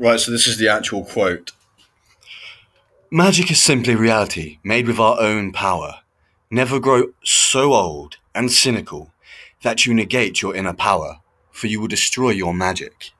Right, so this is the actual quote. Magic is simply reality made with our own power. Never grow so old and cynical that you negate your inner power, for you will destroy your magic.